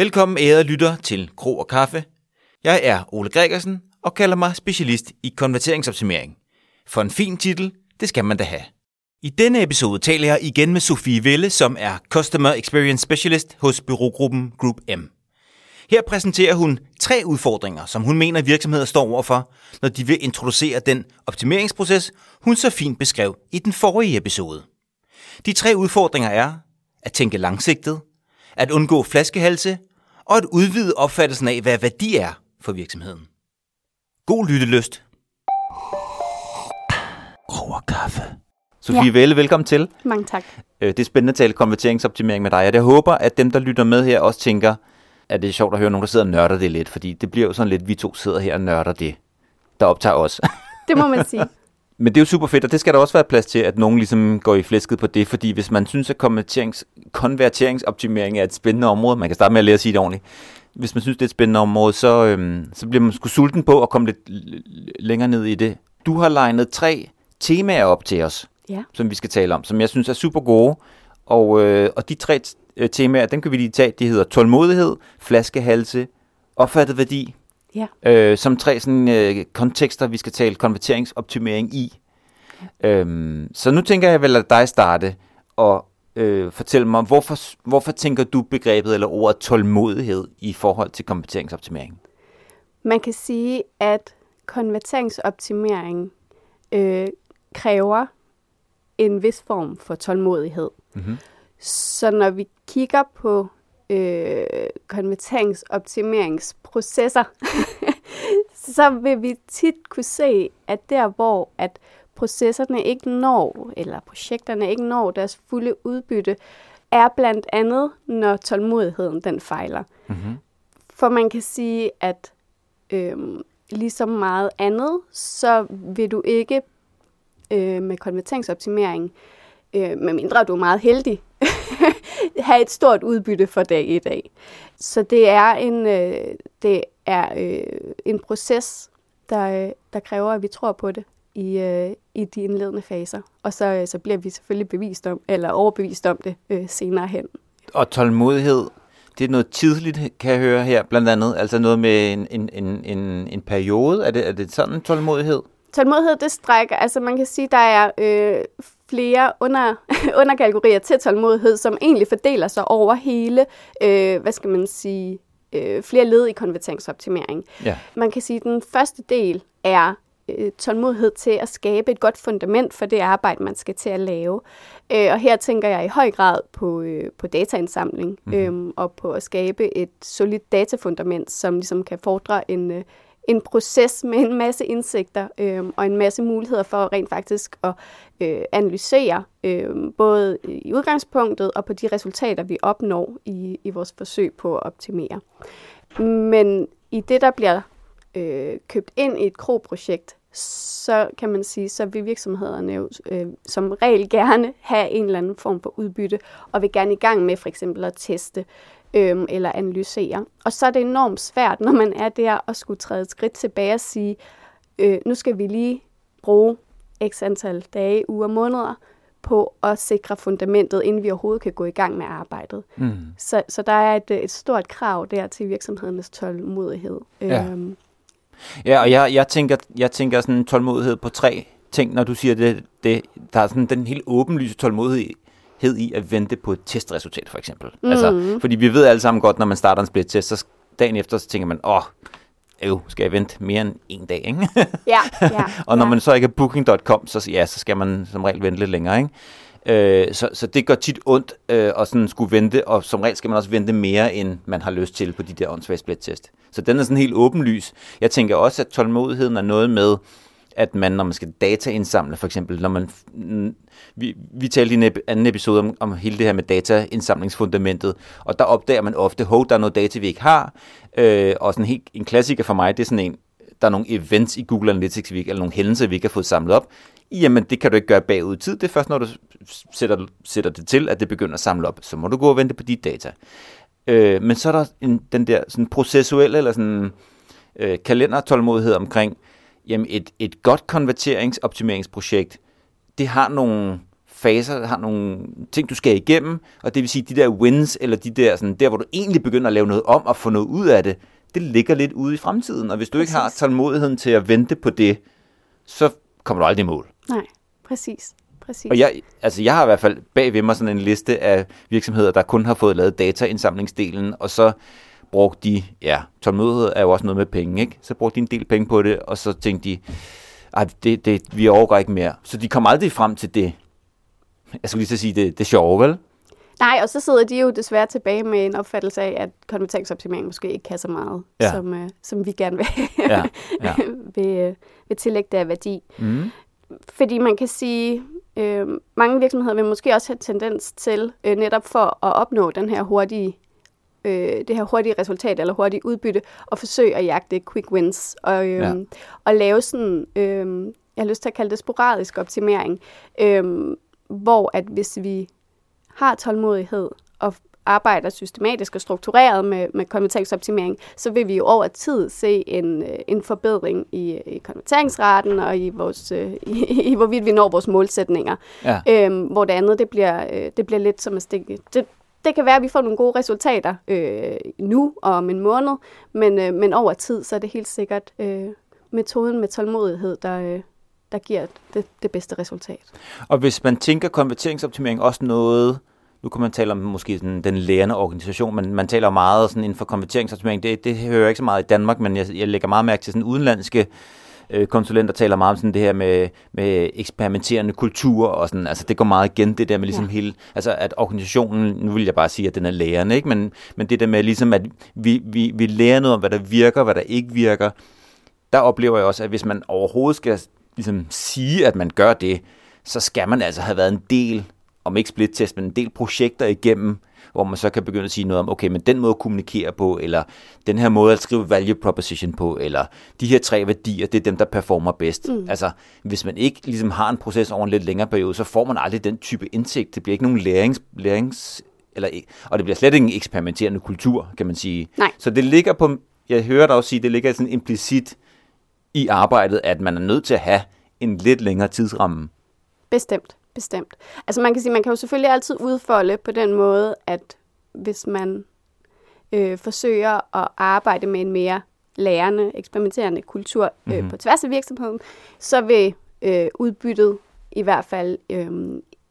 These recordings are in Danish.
Velkommen ærede lytter til Kro og Kaffe. Jeg er Ole Gregersen og kalder mig specialist i konverteringsoptimering. For en fin titel, det skal man da have. I denne episode taler jeg igen med Sofie Velle, som er Customer Experience Specialist hos byrågruppen Group M. Her præsenterer hun tre udfordringer, som hun mener virksomheder står overfor, når de vil introducere den optimeringsproces, hun så fint beskrev i den forrige episode. De tre udfordringer er at tænke langsigtet, at undgå flaskehalse og at udvide opfattelsen af, hvad værdi er for virksomheden. God lyttelyst. Og kaffe. Sofie ja. Velle, velkommen til. Mange tak. Øh, Det er spændende at tale konverteringsoptimering med dig, og jeg håber, at dem, der lytter med her, også tænker, at det er sjovt at høre nogen, der sidder og nørder det lidt, fordi det bliver jo sådan lidt, vi to sidder her og nørder det, der optager os. Det må man sige. Men det er jo super fedt, og det skal der også være plads til, at nogen ligesom går i flæsket på det, fordi hvis man synes, at konverterings, konverteringsoptimering er et spændende område, man kan starte med at lære at sige det ordentligt, hvis man synes, det er et spændende område, så, øhm, så bliver man sgu sulten på at komme lidt længere ned i det. Du har legnet tre temaer op til os, Ja. som vi skal tale om, som jeg synes er super gode, og, øh, og de tre øh, temaer, dem kan vi lige tage, de hedder tålmodighed, flaskehalse, opfattet værdi, Ja. øh, som tre sådan, øh, kontekster, vi skal tale konverteringsoptimering i. Øhm, så nu tænker jeg vel at dig starte og øh, fortælle mig, hvorfor, hvorfor tænker du begrebet eller ordet tålmodighed i forhold til konverteringsoptimering? Man kan sige, at konverteringsoptimering øh, kræver en vis form for tålmodighed. Mm-hmm. Så når vi kigger på øh, konverteringsoptimeringsprocesser, så vil vi tit kunne se, at der hvor at processerne ikke når, eller projekterne ikke når deres fulde udbytte, er blandt andet, når tålmodigheden den fejler. Mm-hmm. For man kan sige, at øhm, ligesom meget andet, så vil du ikke øh, med konverteringsoptimering, øh, medmindre du er meget heldig, have et stort udbytte for dag i dag. Så det er en, øh, det er, øh, en proces, der, øh, der kræver, at vi tror på det i, øh, i de indledende faser. Og så, øh, så bliver vi selvfølgelig bevist om, eller overbevist om det øh, senere hen. Og tålmodighed, det er noget tidligt, kan jeg høre her, blandt andet. Altså noget med en, en, en, en, en periode. Er det, er det sådan tålmodighed? Tålmodighed, det strækker, altså man kan sige, der er øh, flere under, underkategorier til tålmodighed, som egentlig fordeler sig over hele, øh, hvad skal man sige, øh, flere led i konverteringsoptimering. Ja. Man kan sige, at den første del er øh, tålmodighed til at skabe et godt fundament for det arbejde, man skal til at lave. Øh, og her tænker jeg i høj grad på, øh, på dataindsamling Mhm. øh, og på at skabe et solidt datafundament, som ligesom kan fordre en, øh, en proces med en masse indsigter øh, og en masse muligheder for rent faktisk at øh, analysere øh, både i udgangspunktet og på de resultater, vi opnår i, i vores forsøg på at optimere. Men i det, der bliver øh, købt ind i et kroprojekt, så kan man sige, så vil virksomhederne jo øh, som regel gerne have en eller anden form for udbytte, og vil gerne i gang med for eksempel at teste øh, eller analysere. Og så er det enormt svært, når man er der og skulle træde et skridt tilbage og sige, øh, nu skal vi lige bruge x antal dage, uger, måneder på at sikre fundamentet, inden vi overhovedet kan gå i gang med arbejdet. Mm. Så, så der er et, et stort krav der til virksomhedernes tålmodighed. Ja. Øhm, Ja, og jeg, jeg, tænker, jeg tænker sådan tålmodighed på tre ting, når du siger det. det der er sådan den helt åbenlyse tålmodighed i at vente på et testresultat, for eksempel. Mm. Altså, fordi vi ved alle sammen godt, når man starter en split test, så dagen efter, så tænker man, åh, øv, skal jeg vente mere end en dag, ikke? ja, ja, og når ja. man så ikke er booking.com, så, ja, så skal man som regel vente lidt længere, ikke? Øh, så, så det gør tit ondt øh, at sådan skulle vente, og som regel skal man også vente mere, end man har lyst til på de der åndssvage split-test. Så den er sådan helt åbenlys. Jeg tænker også, at tålmodigheden er noget med, at man, når man skal dataindsamle, for eksempel, når man, vi, vi talte i en anden episode om, om hele det her med dataindsamlingsfundamentet, og der opdager man ofte, hov, der er noget data, vi ikke har, øh, og sådan helt, en klassiker for mig, det er sådan en, der er nogle events i Google Analytics, vi ikke, eller nogle hændelser, vi ikke har fået samlet op. Jamen, det kan du ikke gøre bagud i tid. Det er først, når du sætter, sætter det til, at det begynder at samle op. Så må du gå og vente på de data. Øh, men så er der en, den der sådan processuelle, eller sådan øh, kalendertålmodighed omkring, jamen et, et godt konverteringsoptimeringsprojekt, det har nogle faser, har nogle ting, du skal igennem, og det vil sige, de der wins, eller de der, sådan, der hvor du egentlig begynder at lave noget om og få noget ud af det, det ligger lidt ude i fremtiden, og hvis du præcis. ikke har tålmodigheden til at vente på det, så kommer du aldrig i mål. Nej, præcis. Præcis. Og jeg, altså jeg har i hvert fald bag ved mig sådan en liste af virksomheder, der kun har fået lavet dataindsamlingsdelen, og så brugte de, ja, tålmodighed er jo også noget med penge, ikke? Så brugte de en del penge på det, og så tænkte de, at det, det, vi overgår ikke mere. Så de kom aldrig frem til det, jeg skulle lige så sige, det, det sjove, vel? Nej, og så sidder de jo desværre tilbage med en opfattelse af, at konverteringsoptimering måske ikke kan så meget, ja. som, uh, som vi gerne vil, ja. Ja. vil, uh, vil tillægge det af værdi. Mm. Fordi man kan sige, øh, mange virksomheder vil måske også have tendens til, øh, netop for at opnå den her hurtige øh, det her hurtige resultat eller hurtige udbytte, og forsøge at jagte quick wins, og, øh, ja. og lave sådan, øh, jeg har lyst til at kalde det sporadisk optimering, øh, hvor at hvis vi har tålmodighed og arbejder systematisk og struktureret med, med konverteringsoptimering, så vil vi jo over tid se en, øh, en forbedring i, i konverteringsraten og i, vores, øh, i, i hvorvidt vi når vores målsætninger. Ja. Øhm, hvor det andet, det bliver, øh, det bliver lidt som at stikke... Det, det kan være, at vi får nogle gode resultater øh, nu og om en måned, men, øh, men over tid, så er det helt sikkert øh, metoden med tålmodighed, der, øh, der giver det, det bedste resultat. Og hvis man tænker konverteringsoptimering også noget, nu kan man tale om måske sådan den lærende organisation, men man taler meget sådan inden for konverteringsoptimering. Det, det hører jeg ikke så meget i Danmark, men jeg, jeg lægger meget mærke til sådan udenlandske øh, konsulenter taler meget om sådan det her med, med eksperimenterende kultur og sådan, altså det går meget igen, det der med ligesom ja. hele, altså at organisationen, nu vil jeg bare sige, at den er lærende, ikke? Men, men det der med ligesom, at vi, vi, vi lærer noget om, hvad der virker, hvad der ikke virker, der oplever jeg også, at hvis man overhovedet skal ligesom sige, at man gør det, så skal man altså have været en del om ikke split-test, men en del projekter igennem, hvor man så kan begynde at sige noget om, okay, men den måde at kommunikere på, eller den her måde at skrive value proposition på, eller de her tre værdier, det er dem, der performer bedst. Mm. Altså, hvis man ikke ligesom har en proces over en lidt længere periode, så får man aldrig den type indsigt. Det bliver ikke nogen lærings, lærings eller, og det bliver slet ikke en eksperimenterende kultur, kan man sige. Nej. Så det ligger på, jeg hører dig også sige, det ligger sådan implicit i arbejdet, at man er nødt til at have en lidt længere tidsramme. Bestemt. Bestemt. Altså man kan sige, man kan jo selvfølgelig altid udfolde på den måde, at hvis man øh, forsøger at arbejde med en mere lærende, eksperimenterende kultur øh, mm-hmm. på tværs af virksomheden, så vil øh, udbyttet i hvert fald øh,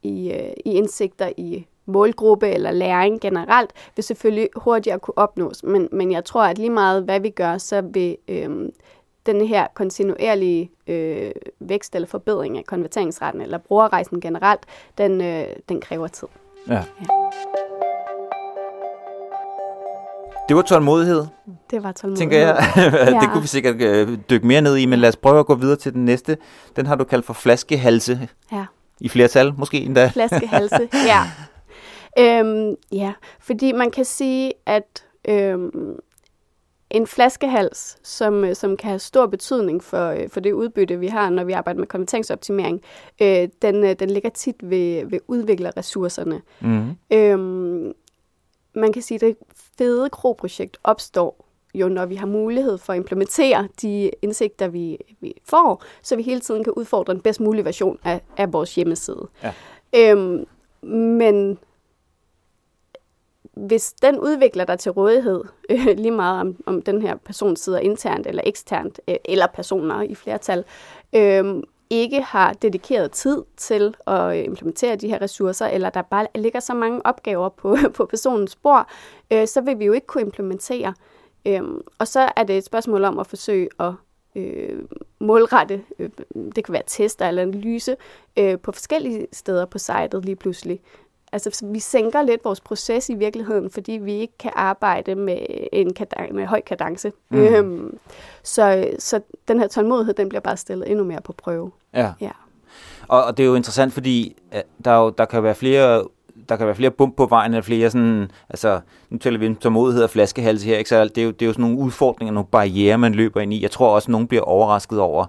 i, øh, i indsigter i målgruppe eller læring generelt, vil selvfølgelig hurtigere kunne opnås. Men, men jeg tror, at lige meget hvad vi gør, så vil øh, den her kontinuerlige øh, vækst eller forbedring af konverteringsretten eller brugerrejsen generelt, den, øh, den kræver tid. Ja. ja. Det var tålmodighed. Det var tålmodighed. Tænker jeg. ja. det kunne vi sikkert øh, dykke mere ned i, men lad os prøve at gå videre til den næste. Den har du kaldt for flaskehalse. Ja. I flertal måske endda. Flaskehalse, ja. Øhm, ja, fordi man kan sige, at øhm, en flaskehals, som, øh, som kan have stor betydning for, øh, for det udbytte, vi har, når vi arbejder med konverteringsoptimering, øh, den, øh, den ligger tit ved, ved udviklerressourcerne. Mm. Øhm, man kan sige, at det fede kroprojekt opstår jo, når vi har mulighed for at implementere de indsigter, vi, vi får, så vi hele tiden kan udfordre den bedst mulige version af, af vores hjemmeside. Ja. Øhm, men hvis den udvikler dig til rådighed, øh, lige meget om, om den her person sidder internt eller eksternt, øh, eller personer i flertal, øh, ikke har dedikeret tid til at øh, implementere de her ressourcer, eller der bare ligger så mange opgaver på, på personens bord, øh, så vil vi jo ikke kunne implementere. Øh, og så er det et spørgsmål om at forsøge at øh, målrette, øh, det kan være tester eller analyse, øh, på forskellige steder på sitet lige pludselig. Altså, vi sænker lidt vores proces i virkeligheden, fordi vi ikke kan arbejde med en kadence, med høj kadence. Mm. Øhm, så, så den her tålmodighed, den bliver bare stillet endnu mere på prøve. Ja. ja. Og, og det er jo interessant, fordi der, er jo, der kan være flere der kan være flere bump på vejen, eller flere sådan, altså, nu taler vi om tålmodighed og flaskehalse her, ikke? Så det er, jo, det er jo sådan nogle udfordringer, nogle barriere, man løber ind i. Jeg tror også, at nogen bliver overrasket over,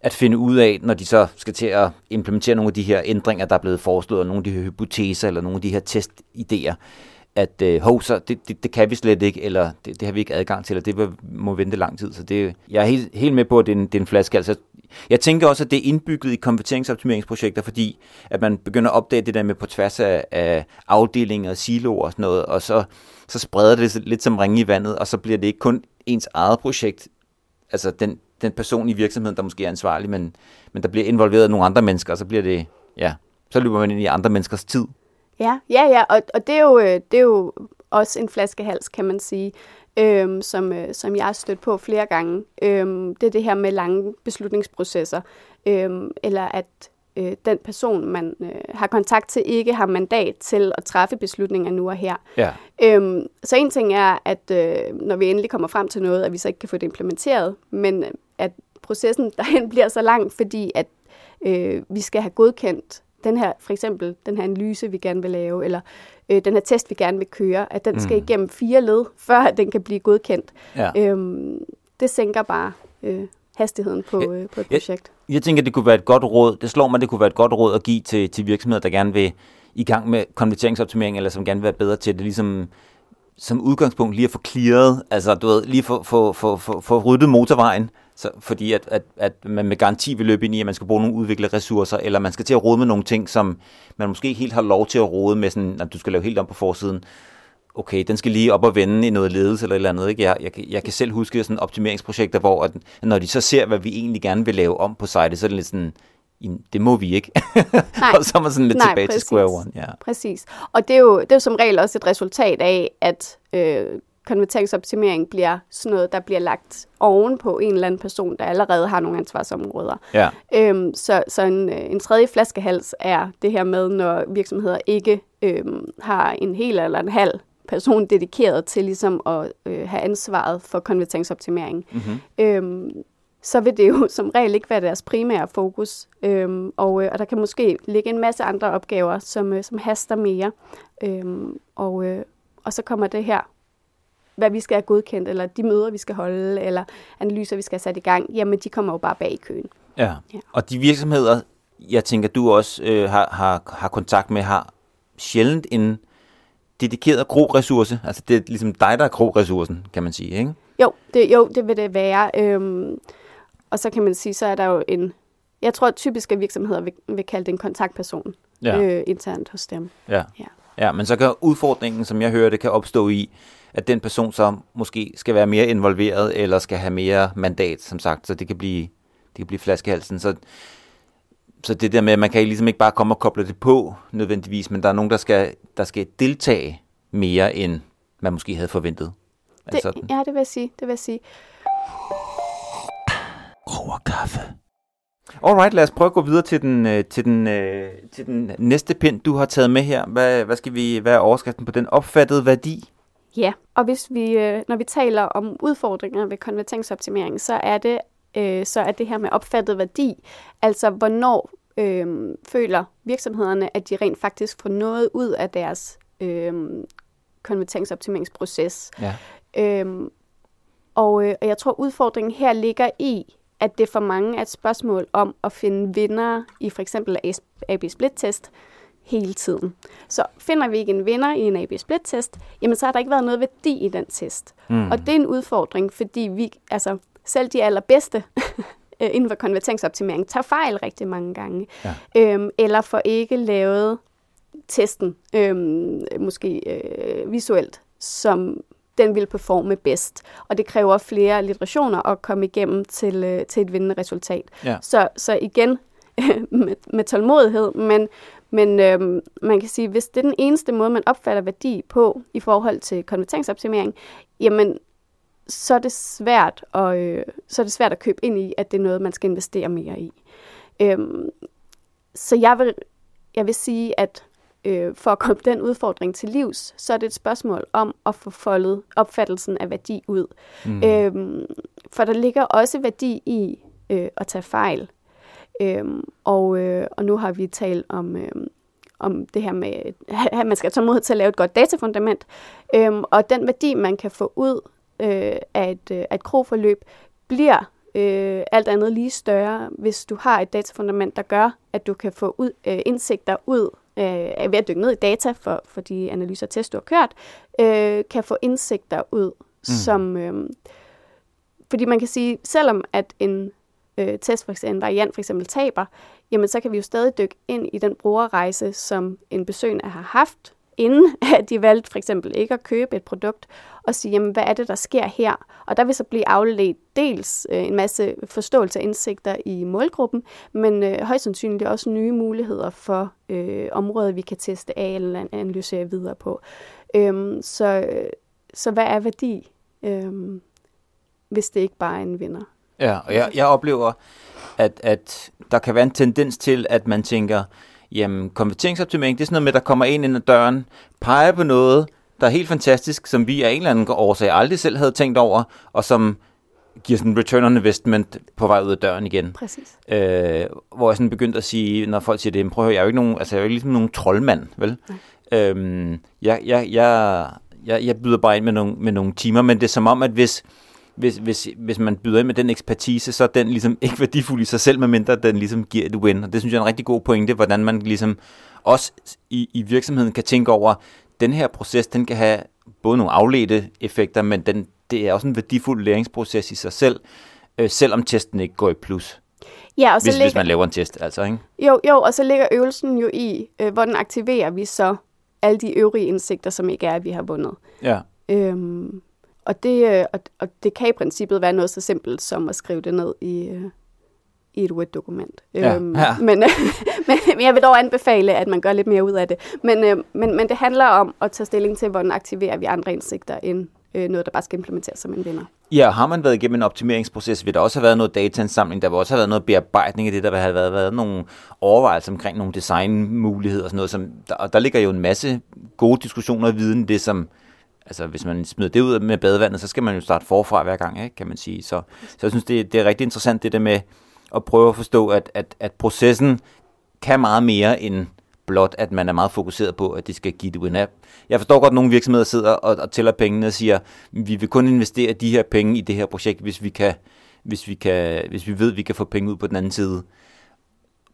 at finde ud af, når de så skal til at implementere nogle af de her ændringer, der er blevet foreslået, og nogle af de her hypoteser, eller nogle af de her testidéer. at øh, hov, så det, det, det kan vi slet ikke, eller det, det har vi ikke adgang til, eller det må vente lang tid. Så det, jeg er helt, helt med på, at det er en, det er en flaske. Altså, jeg tænker også, at det er indbygget i konverteringsoptimeringsprojekter, fordi at man begynder at opdage det der med på tværs af, af afdelinger og siloer og sådan noget, og så, så spreder det lidt som ringe i vandet, og så bliver det ikke kun ens eget projekt, altså den, den person i virksomheden, der måske er ansvarlig, men, men der bliver involveret nogle andre mennesker, og så bliver det, ja, så løber man ind i andre menneskers tid. Ja, ja, ja, og, og det, er jo, øh, det er jo også en flaskehals, kan man sige, øhm, som, øh, som jeg har stødt på flere gange. Øhm, det er det her med lange beslutningsprocesser, øhm, eller at øh, den person, man øh, har kontakt til, ikke har mandat til at træffe beslutninger nu og her. Ja. Øhm, så en ting er, at øh, når vi endelig kommer frem til noget, at vi så ikke kan få det implementeret, men øh, at processen derhen bliver så lang, fordi at øh, vi skal have godkendt den her, for eksempel den her analyse, vi gerne vil lave, eller øh, den her test, vi gerne vil køre, at den mm. skal igennem fire led, før den kan blive godkendt. Ja. Øhm, det sænker bare øh, hastigheden på, øh, på et projekt. Jeg, jeg tænker, det kunne være et godt råd. Det slår mig, det kunne være et godt råd at give til, til virksomheder, der gerne vil i gang med konverteringsoptimering, eller som gerne vil være bedre til det, ligesom som udgangspunkt lige at få clearet, altså du ved, lige få, få, få, få, få ryddet motorvejen, så, fordi at, at, at man med garanti vil løbe ind i, at man skal bruge nogle udvikle ressourcer, eller man skal til at rode med nogle ting, som man måske ikke helt har lov til at rode med, sådan, at du skal lave helt om på forsiden. Okay, den skal lige op og vende i noget ledelse eller et eller andet. Ikke? Jeg, jeg, jeg kan selv huske sådan optimeringsprojekter, hvor at, når de så ser, hvad vi egentlig gerne vil lave om på site, så er det lidt sådan, det må vi ikke. Nej. og så er man sådan lidt Nej, tilbage præcis. til square one. Ja. Præcis. Og det er, jo, det er jo som regel også et resultat af, at øh, konverteringsoptimering bliver sådan noget, der bliver lagt oven på en eller anden person, der allerede har nogle ansvarsområder. Ja. Øhm, så så en, øh, en tredje flaskehals er det her med, når virksomheder ikke øhm, har en hel eller en halv person dedikeret til ligesom at øh, have ansvaret for konverteringsoptimering. Mm-hmm. Øhm, så vil det jo som regel ikke være deres primære fokus. Øhm, og, øh, og der kan måske ligge en masse andre opgaver, som, øh, som haster mere. Øhm, og, øh, og så kommer det her hvad vi skal have godkendt, eller de møder, vi skal holde, eller analyser, vi skal have sat i gang, jamen de kommer jo bare bag i køen. Ja, ja. og de virksomheder, jeg tænker, du også øh, har, har, har kontakt med, har sjældent en dedikeret gro-ressource. Altså det er ligesom dig, der er gro-ressourcen, kan man sige, ikke? Jo, det, jo, det vil det være. Øhm, og så kan man sige, så er der jo en, jeg tror at typiske virksomheder vil, vil kalde det en kontaktperson ja. øh, internt hos dem. Ja. ja. Ja, men så kan udfordringen, som jeg hører det, kan opstå i, at den person så måske skal være mere involveret, eller skal have mere mandat, som sagt, så det kan blive, det kan blive flaskehalsen. Så, så det der med, at man kan ligesom ikke bare komme og koble det på nødvendigvis, men der er nogen, der skal, der skal deltage mere, end man måske havde forventet. Det, altså, ja, det vil jeg sige. Det vil jeg sige. Ro kaffe. Alright, lad os prøve at gå videre til den, øh, til den, øh, til den næste pind, du har taget med her. Hvad, hvad skal vi, hvad er overskriften på den opfattede værdi? Ja, og hvis vi, øh, når vi taler om udfordringer ved konverteringsoptimering, så er det øh, så er det her med opfattet værdi, altså hvornår øh, føler virksomhederne, at de rent faktisk får noget ud af deres øh, konverteringsoptimeringsproces. Ja. Øh, og, øh, og jeg tror, udfordringen her ligger i, at det for mange er et spørgsmål om at finde vinder i for eksempel AB-split-test, hele tiden. Så finder vi ikke en vinder i en AB-split-test, jamen så har der ikke været noget værdi i den test. Mm. Og det er en udfordring, fordi vi, altså selv de allerbedste inden for konverteringsoptimering tager fejl rigtig mange gange. Ja. Øhm, eller får ikke lavet testen, øhm, måske øh, visuelt, som den vil performe bedst. Og det kræver flere literationer at komme igennem til, øh, til et vindende resultat. Ja. Så, så igen, med, med tålmodighed, men, men øhm, man kan sige, hvis det er den eneste måde, man opfatter værdi på i forhold til konverteringsoptimering, jamen så er det svært at, øh, så er det svært at købe ind i, at det er noget, man skal investere mere i. Øhm, så jeg vil, jeg vil sige, at øh, for at komme den udfordring til livs, så er det et spørgsmål om at få foldet opfattelsen af værdi ud. Mm. Øhm, for der ligger også værdi i øh, at tage fejl. Øhm, og, øh, og nu har vi talt om, øh, om det her med, at man skal tage mod til at lave et godt datafundament. Øhm, og den værdi, man kan få ud øh, af et, øh, et krogforløb, bliver øh, alt andet lige større, hvis du har et datafundament, der gør, at du kan få ud, øh, indsigter ud øh, ved at dykke ned i data for, for de analyser og test, du har kørt, øh, kan få indsigter ud, mm. som... Øh, fordi man kan sige, selvom at en øh, test, for eksempel, en variant for eksempel taber, jamen så kan vi jo stadig dykke ind i den brugerrejse, som en besøgende har haft, inden at de valgte for eksempel ikke at købe et produkt, og sige, jamen, hvad er det, der sker her? Og der vil så blive afledt dels øh, en masse forståelse og indsigter i målgruppen, men øh, højst sandsynligt også nye muligheder for øh, områder, vi kan teste af eller analysere videre på. Øhm, så, så hvad er værdi, øhm, hvis det ikke bare er en vinder? Ja, og jeg, jeg oplever, at, at der kan være en tendens til, at man tænker, jamen konverteringsoptimering, det er sådan noget med, der kommer ind ind ad døren, peger på noget, der er helt fantastisk, som vi af en eller anden årsag aldrig selv havde tænkt over, og som giver sådan en return on investment på vej ud af døren igen. Præcis. Øh, hvor jeg sådan begyndte at sige, når folk siger det, prøv at høre, jeg er jo ikke nogen, altså jeg er jo ikke ligesom nogen troldmand, vel? Øhm, jeg, jeg, jeg, jeg, jeg byder bare ind med nogle, med nogle timer, men det er som om, at hvis, hvis, hvis, hvis man byder ind med den ekspertise, så er den ligesom ikke værdifuld i sig selv, medmindre den ligesom giver et win. Og det synes jeg er en rigtig god pointe, hvordan man ligesom også i, i virksomheden kan tænke over, den her proces, den kan have både nogle afledte effekter, men den, det er også en værdifuld læringsproces i sig selv, øh, selvom testen ikke går i plus. Ja, og så hvis, ligger, hvis man laver en test, altså, ikke? Jo, jo, og så ligger øvelsen jo i, øh, hvordan aktiverer vi så alle de øvrige indsigter, som ikke er, at vi har vundet. Ja. Øhm, og, det, øh, og, og det kan i princippet være noget så simpelt som at skrive det ned i, øh, i et Word-dokument. Ja, øhm, ja. Men, men jeg vil dog anbefale, at man gør lidt mere ud af det. Men, øh, men, men det handler om at tage stilling til, hvordan aktiverer vi andre indsigter, end øh, noget, der bare skal implementeres som en vinder. Ja, har man været igennem en optimeringsproces, vil der også have været noget dataindsamling, der vil også have været noget bearbejdning af det, der vil have været, været nogle overvejelser omkring nogle designmuligheder og sådan noget. Som, der, der ligger jo en masse gode diskussioner og viden, det som altså hvis man smider det ud med badevandet, så skal man jo starte forfra hver gang, ikke, kan man sige. Så, så jeg synes, det, det er rigtig interessant det der med at prøve at forstå, at, at, at processen kan meget mere end blot, at man er meget fokuseret på, at det skal give det win app. Jeg forstår godt, at nogle virksomheder sidder og, og tæller pengene og siger, vi vil kun investere de her penge i det her projekt, hvis vi kan, hvis vi kan, hvis vi ved, at vi kan få penge ud på den anden side.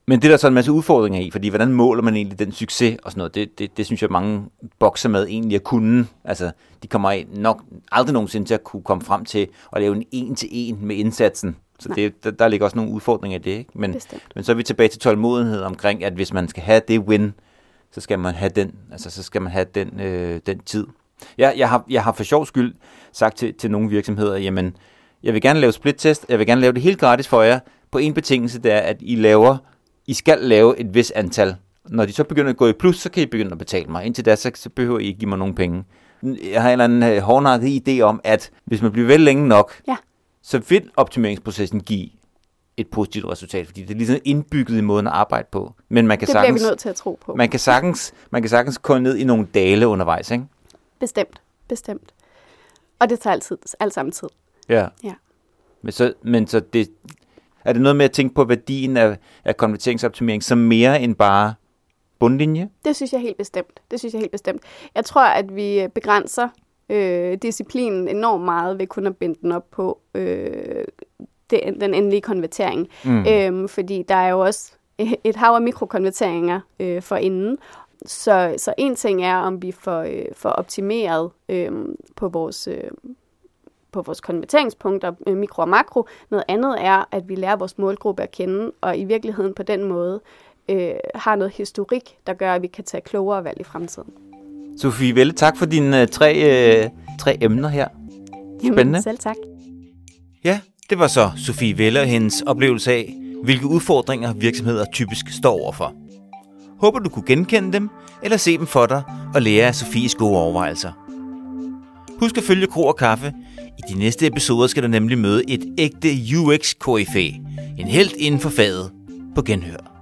Men det er der så en masse udfordringer i, fordi hvordan måler man egentlig den succes og sådan noget, det, det, det synes jeg mange bokser med egentlig at kunne. Altså, de kommer nok aldrig nogensinde til at kunne komme frem til at lave en en-til-en med indsatsen. Så det, der, der ligger også nogle udfordringer i det, ikke? Men, men så er vi tilbage til tålmodighed omkring, at hvis man skal have det win, så skal man have den, altså så skal man have den, øh, den tid. Jeg, jeg, har, jeg har for sjov skyld sagt til, til nogle virksomheder, jamen, jeg vil gerne lave split-test, jeg vil gerne lave det helt gratis for jer, på en betingelse, det er, at I laver i skal lave et vis antal. Når de så begynder at gå i plus, så kan I begynde at betale mig. Indtil da, så, så behøver I ikke give mig nogen penge. Jeg har en eller anden øh, hårdnakket idé om, at hvis man bliver vel længe nok, ja. så vil optimeringsprocessen give et positivt resultat, fordi det er ligesom indbygget i måden at arbejde på. Men man kan det sagtens, bliver vi nødt til at tro på. Man kan sagtens, man kan sagtens komme ned i nogle dale undervejs, ikke? Bestemt, bestemt. Og det tager altid, alt sammen tid. Ja. ja. Men så, men så det, er det noget med at tænke på værdien af, af konverteringsoptimering som mere end bare bundlinje? Det synes jeg helt bestemt. Det synes jeg helt bestemt. Jeg tror, at vi begrænser øh, disciplinen enormt meget ved kun at binde den op på øh, det, den endelige konvertering. Mm. Øhm, fordi der er jo også et hav af mikrokonverteringer øh, for inden. Så, så en ting er, om vi får, øh, får optimeret øh, på vores... Øh, på vores konverteringspunkter, øh, mikro og makro. Noget andet er, at vi lærer vores målgruppe at kende, og i virkeligheden på den måde øh, har noget historik, der gør, at vi kan tage klogere valg i fremtiden. Sofie Velle, tak for dine uh, tre, uh, tre emner her. Spændende. Jamen, selv tak. Ja, det var så Sofie Velle og hendes oplevelse af, hvilke udfordringer virksomheder typisk står overfor. Håber du kunne genkende dem, eller se dem for dig og lære af Sofies gode overvejelser. Husk at følge Kro og Kaffe i de næste episoder skal du nemlig møde et ægte UX-KFA, en helt inden for faget på genhør.